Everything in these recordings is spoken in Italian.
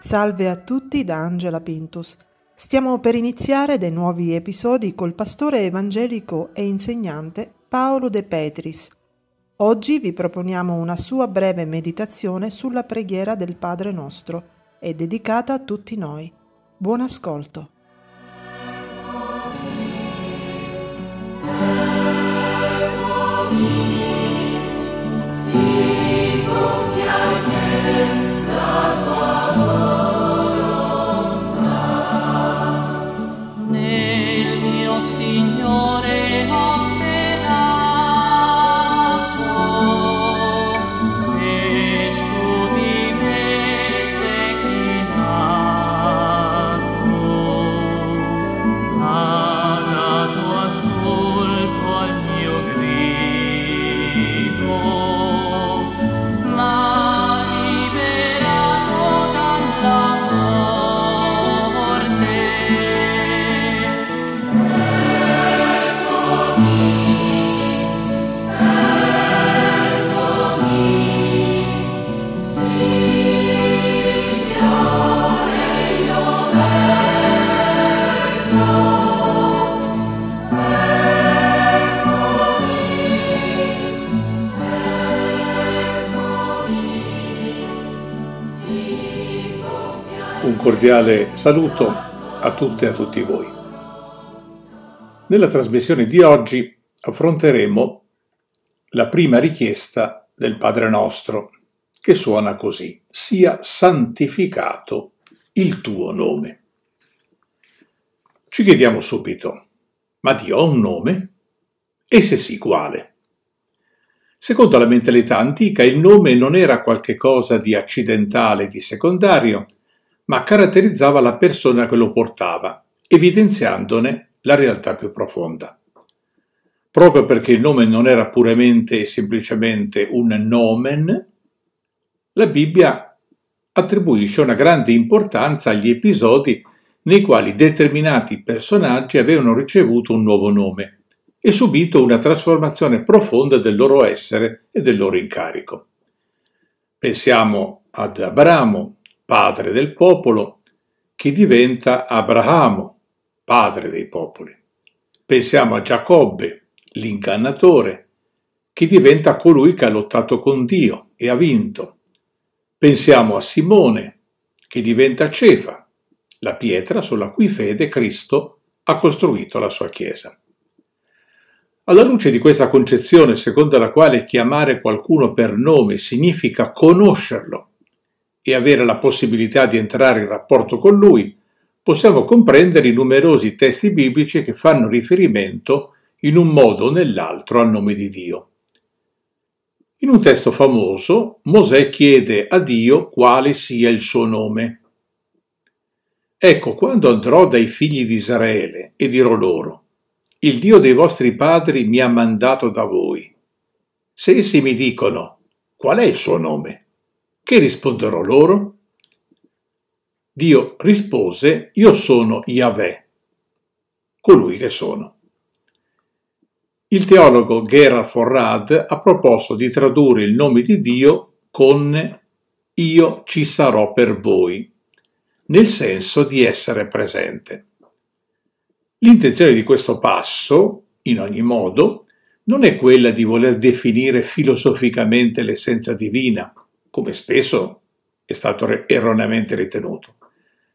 Salve a tutti da Angela Pintus. Stiamo per iniziare dei nuovi episodi col pastore evangelico e insegnante Paolo De Petris. Oggi vi proponiamo una sua breve meditazione sulla preghiera del Padre nostro, è dedicata a tutti noi. Buon ascolto. Cordiale saluto a tutte e a tutti voi. Nella trasmissione di oggi affronteremo la prima richiesta del Padre nostro, che suona così: sia santificato il tuo nome. Ci chiediamo subito, ma Dio ha un nome? E se sì, quale? Secondo la mentalità antica, il nome non era qualche cosa di accidentale, di secondario, ma caratterizzava la persona che lo portava, evidenziandone la realtà più profonda. Proprio perché il nome non era puramente e semplicemente un nomen, la Bibbia attribuisce una grande importanza agli episodi nei quali determinati personaggi avevano ricevuto un nuovo nome e subito una trasformazione profonda del loro essere e del loro incarico. Pensiamo ad Abramo, padre del popolo, che diventa Abramo, padre dei popoli. Pensiamo a Giacobbe, l'ingannatore, che diventa colui che ha lottato con Dio e ha vinto. Pensiamo a Simone, che diventa Cefa, la pietra sulla cui fede Cristo ha costruito la sua Chiesa. Alla luce di questa concezione secondo la quale chiamare qualcuno per nome significa conoscerlo e avere la possibilità di entrare in rapporto con lui, possiamo comprendere i numerosi testi biblici che fanno riferimento in un modo o nell'altro al nome di Dio. In un testo famoso, Mosè chiede a Dio quale sia il suo nome. Ecco, quando andrò dai figli di Israele e dirò loro, il Dio dei vostri padri mi ha mandato da voi. Se essi mi dicono, qual è il suo nome? Che risponderò loro? Dio rispose, io sono Yahweh, colui che sono. Il teologo Gerard Forrad ha proposto di tradurre il nome di Dio con io ci sarò per voi, nel senso di essere presente. L'intenzione di questo passo, in ogni modo, non è quella di voler definire filosoficamente l'essenza divina, come spesso è stato erroneamente ritenuto,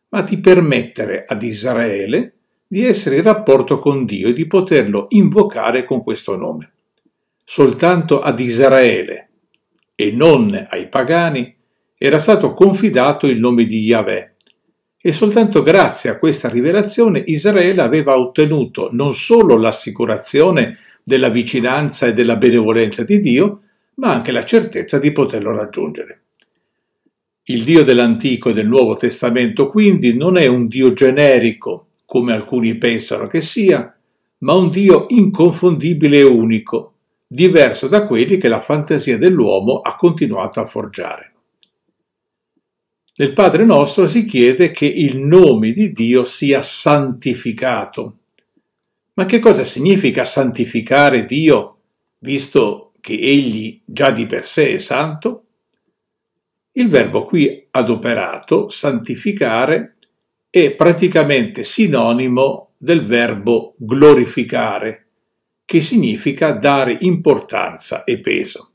ma di permettere ad Israele di essere in rapporto con Dio e di poterlo invocare con questo nome. Soltanto ad Israele e non ai pagani era stato confidato il nome di Yahweh e soltanto grazie a questa rivelazione Israele aveva ottenuto non solo l'assicurazione della vicinanza e della benevolenza di Dio, ma anche la certezza di poterlo raggiungere. Il Dio dell'Antico e del Nuovo Testamento quindi non è un Dio generico, come alcuni pensano che sia, ma un Dio inconfondibile e unico, diverso da quelli che la fantasia dell'uomo ha continuato a forgiare. Nel Padre nostro si chiede che il nome di Dio sia santificato. Ma che cosa significa santificare Dio, visto che egli già di per sé è santo? Il verbo qui adoperato, santificare, è praticamente sinonimo del verbo glorificare, che significa dare importanza e peso.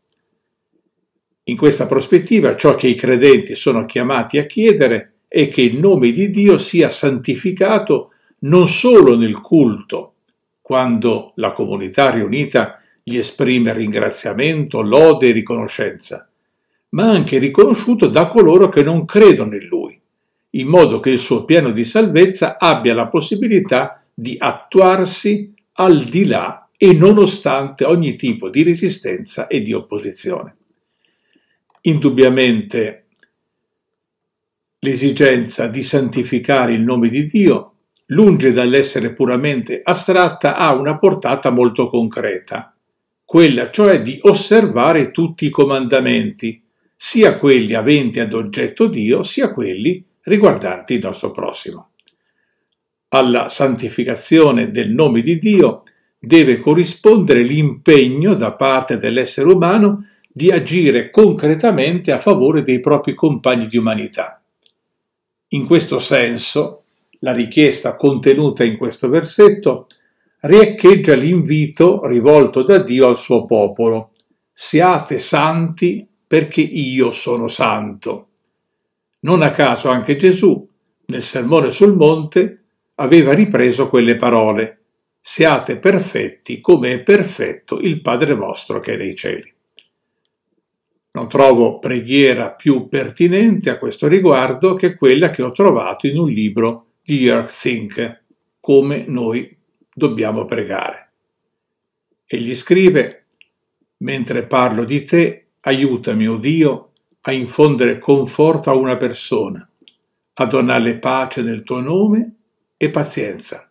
In questa prospettiva ciò che i credenti sono chiamati a chiedere è che il nome di Dio sia santificato non solo nel culto, quando la comunità riunita gli esprime ringraziamento, lode e riconoscenza, ma anche riconosciuto da coloro che non credono in lui, in modo che il suo piano di salvezza abbia la possibilità di attuarsi al di là e nonostante ogni tipo di resistenza e di opposizione. Indubbiamente l'esigenza di santificare il nome di Dio, lunge dall'essere puramente astratta, ha una portata molto concreta, quella cioè di osservare tutti i comandamenti, sia quelli aventi ad oggetto Dio, sia quelli riguardanti il nostro prossimo. Alla santificazione del nome di Dio deve corrispondere l'impegno da parte dell'essere umano di agire concretamente a favore dei propri compagni di umanità. In questo senso, la richiesta contenuta in questo versetto riecheggia l'invito rivolto da Dio al suo popolo. Siate santi perché io sono santo. Non a caso anche Gesù, nel Sermone sul Monte, aveva ripreso quelle parole. Siate perfetti come è perfetto il Padre vostro che è nei cieli. Non trovo preghiera più pertinente a questo riguardo che quella che ho trovato in un libro di Jörg Zink, Come noi dobbiamo pregare. Egli scrive, mentre parlo di te, aiutami, o oh Dio, a infondere conforto a una persona, a donarle pace nel tuo nome e pazienza.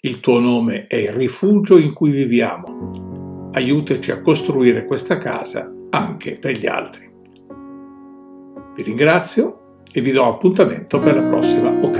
Il tuo nome è il rifugio in cui viviamo. Aiutaci a costruire questa casa anche per gli altri. Vi ringrazio e vi do appuntamento per la prossima occasione.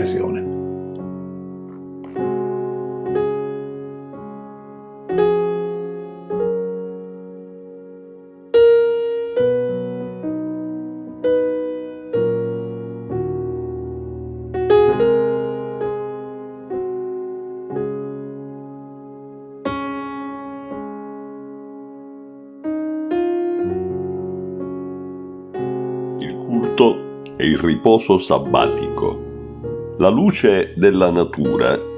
Riposo sabbatico. La luce della natura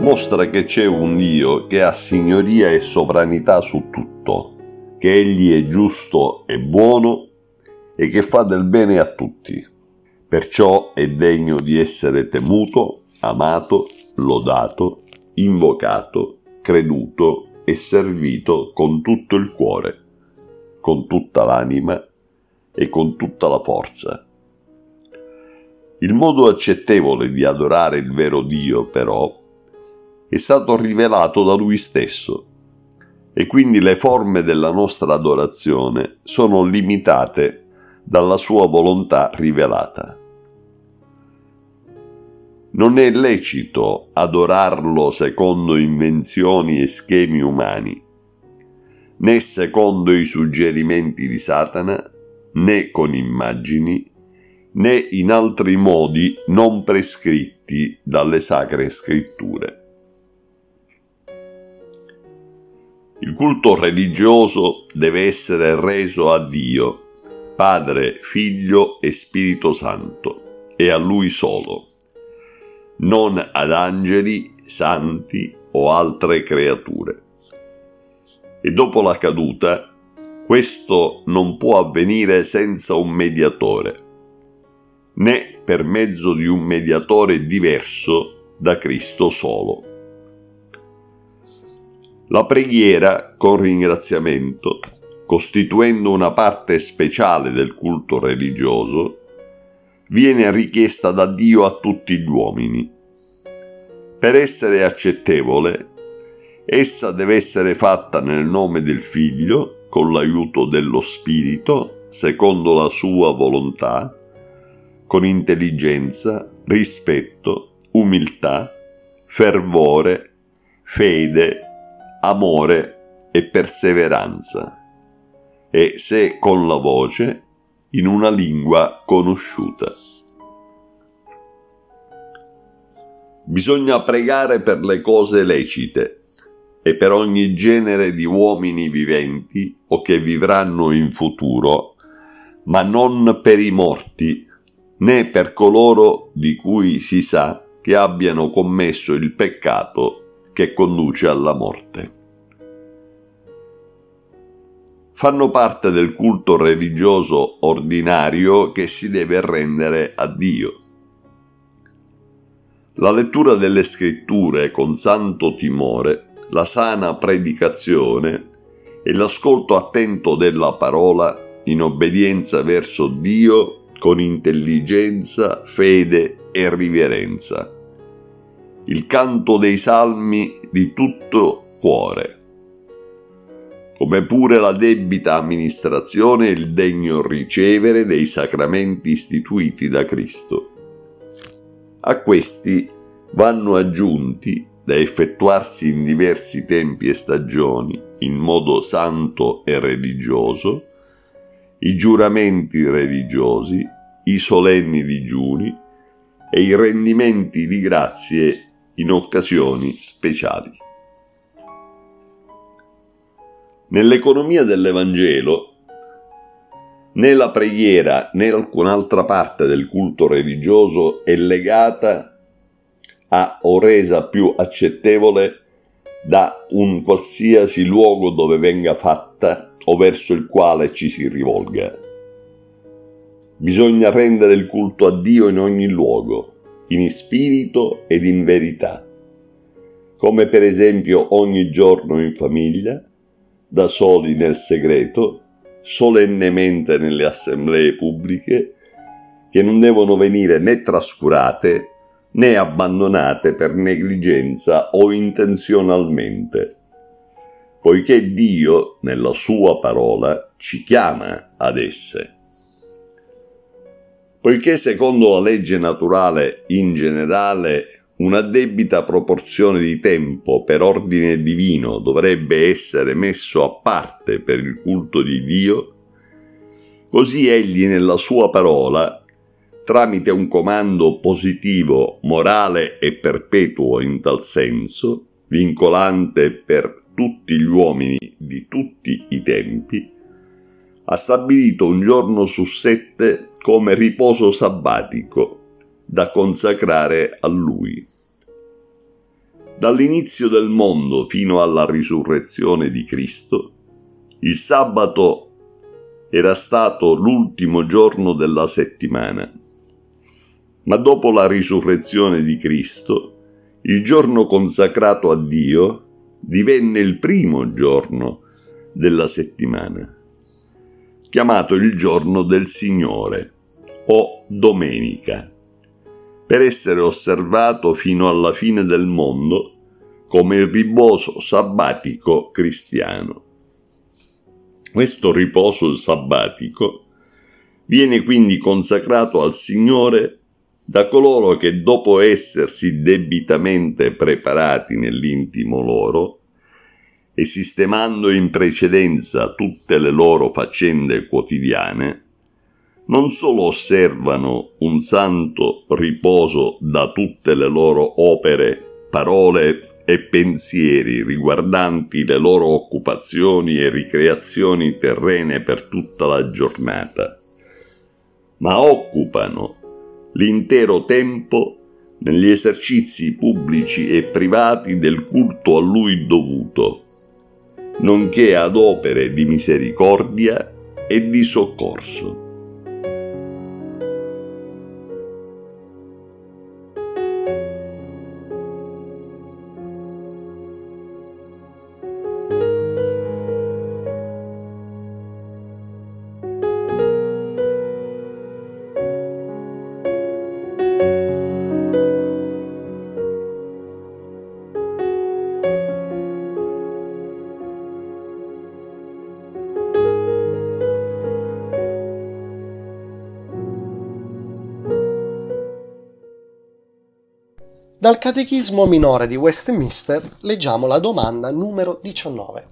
mostra che c'è un Dio che ha signoria e sovranità su tutto, che egli è giusto e buono e che fa del bene a tutti. Perciò è degno di essere temuto, amato, lodato, invocato, creduto e servito con tutto il cuore, con tutta l'anima e con tutta la forza. Il modo accettevole di adorare il vero Dio, però, è stato rivelato da Lui stesso, e quindi le forme della nostra adorazione sono limitate dalla sua volontà rivelata. Non è lecito adorarlo secondo invenzioni e schemi umani, né secondo i suggerimenti di Satana, né con immagini, né in altri modi non prescritti dalle sacre scritture. Il culto religioso deve essere reso a Dio, Padre, Figlio e Spirito Santo, e a Lui solo, non ad angeli, santi o altre creature. E dopo la caduta, questo non può avvenire senza un mediatore, né per mezzo di un mediatore diverso da Cristo solo. La preghiera con ringraziamento, costituendo una parte speciale del culto religioso, viene richiesta da Dio a tutti gli uomini. Per essere accettevole, essa deve essere fatta nel nome del Figlio, con l'aiuto dello Spirito, secondo la sua volontà, con intelligenza, rispetto, umiltà, fervore, fede, amore e perseveranza. E se con la voce, in una lingua conosciuta. Bisogna pregare per le cose lecite e per ogni genere di uomini viventi o che vivranno in futuro, ma non per i morti, né per coloro di cui si sa che abbiano commesso il peccato che conduce alla morte. Fanno parte del culto religioso ordinario che si deve rendere a Dio la lettura delle scritture con santo timore, la sana predicazione e l'ascolto attento della parola in obbedienza verso Dio con intelligenza, fede e riverenza. Il canto dei salmi di tutto cuore. Come pure la debita amministrazione e il degno ricevere dei sacramenti istituiti da Cristo a questi vanno aggiunti, da effettuarsi in diversi tempi e stagioni, in modo santo e religioso, i giuramenti religiosi, i solenni digiuni e i rendimenti di grazie in occasioni speciali. Nell'economia dell'Evangelo Né la preghiera né alcun'altra parte del culto religioso è legata a o resa più accettevole da un qualsiasi luogo dove venga fatta o verso il quale ci si rivolga. Bisogna rendere il culto a Dio in ogni luogo, in spirito ed in verità, come per esempio ogni giorno in famiglia, da soli nel segreto, solennemente nelle assemblee pubbliche che non devono venire né trascurate né abbandonate per negligenza o intenzionalmente, poiché Dio, nella sua parola, ci chiama ad esse. Poiché secondo la legge naturale in generale una debita proporzione di tempo per ordine divino dovrebbe essere messo a parte per il culto di Dio, così egli nella sua parola, tramite un comando positivo, morale e perpetuo in tal senso, vincolante per tutti gli uomini di tutti i tempi, ha stabilito un giorno su sette come riposo sabbatico da consacrare a Lui. Dall'inizio del mondo fino alla risurrezione di Cristo, il sabato era stato l'ultimo giorno della settimana. Ma dopo la risurrezione di Cristo, il giorno consacrato a Dio divenne il primo giorno della settimana, chiamato il giorno del Signore o domenica per essere osservato fino alla fine del mondo come il riposo sabbatico cristiano. Questo riposo sabbatico viene quindi consacrato al Signore da coloro che dopo essersi debitamente preparati nell'intimo loro e sistemando in precedenza tutte le loro faccende quotidiane, non solo osservano un santo riposo da tutte le loro opere, parole e pensieri riguardanti le loro occupazioni e ricreazioni terrene per tutta la giornata, ma occupano l'intero tempo negli esercizi pubblici e privati del culto a lui dovuto, nonché ad opere di misericordia e di soccorso. Dal Catechismo minore di Westminster leggiamo la domanda numero 19.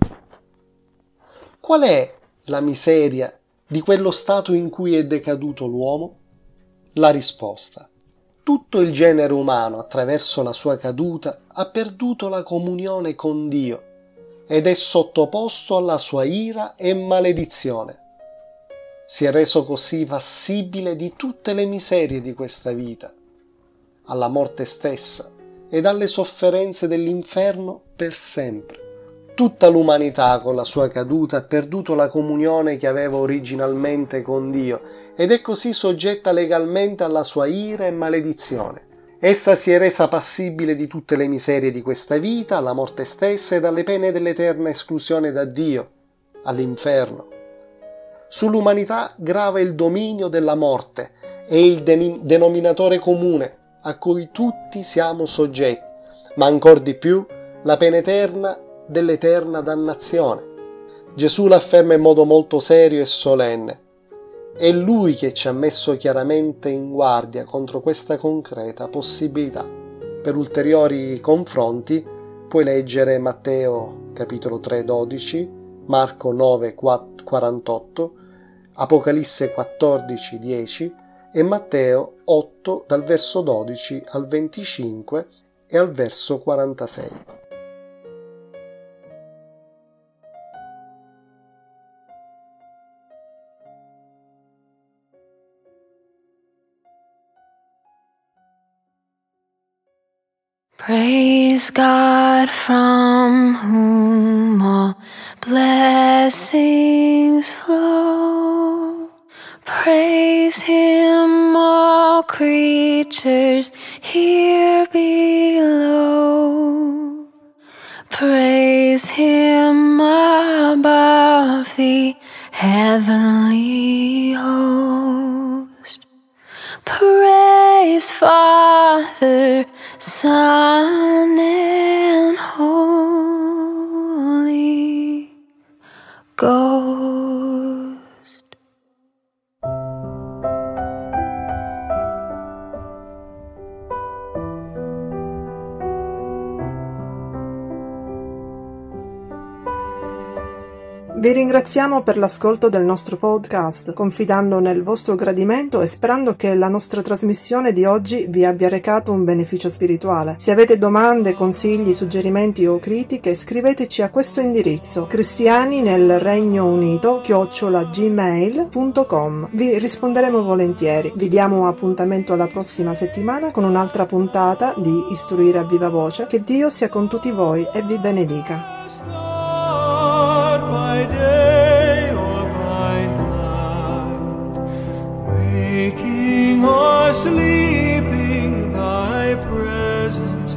Qual è la miseria di quello stato in cui è decaduto l'uomo? La risposta. Tutto il genere umano, attraverso la sua caduta, ha perduto la comunione con Dio ed è sottoposto alla sua ira e maledizione. Si è reso così passibile di tutte le miserie di questa vita, alla morte stessa ed alle sofferenze dell'inferno per sempre. Tutta l'umanità con la sua caduta ha perduto la comunione che aveva originalmente con Dio ed è così soggetta legalmente alla sua ira e maledizione. Essa si è resa passibile di tutte le miserie di questa vita, alla morte stessa e alle pene dell'eterna esclusione da Dio, all'inferno. Sull'umanità grava il dominio della morte e il denominatore comune a cui tutti siamo soggetti, ma ancor di più la pena eterna dell'eterna dannazione. Gesù l'afferma in modo molto serio e solenne. È Lui che ci ha messo chiaramente in guardia contro questa concreta possibilità. Per ulteriori confronti puoi leggere Matteo capitolo 3 12, Marco 9 48, Apocalisse 14 10 e Matteo 8 dal verso 12 al 25 e al verso 46. Praise God from whom all blessings flow. Praise Him, creatures here below. Praise Him above the heavenly host. Praise Father Son and Vi ringraziamo per l'ascolto del nostro podcast, confidando nel vostro gradimento e sperando che la nostra trasmissione di oggi vi abbia recato un beneficio spirituale. Se avete domande, consigli, suggerimenti o critiche, scriveteci a questo indirizzo cristiani nel Regno Unito chiocciolagmail.com. Vi risponderemo volentieri. Vi diamo appuntamento alla prossima settimana con un'altra puntata di Istruire a viva voce. Che Dio sia con tutti voi e vi benedica. Sleeping, thy presence.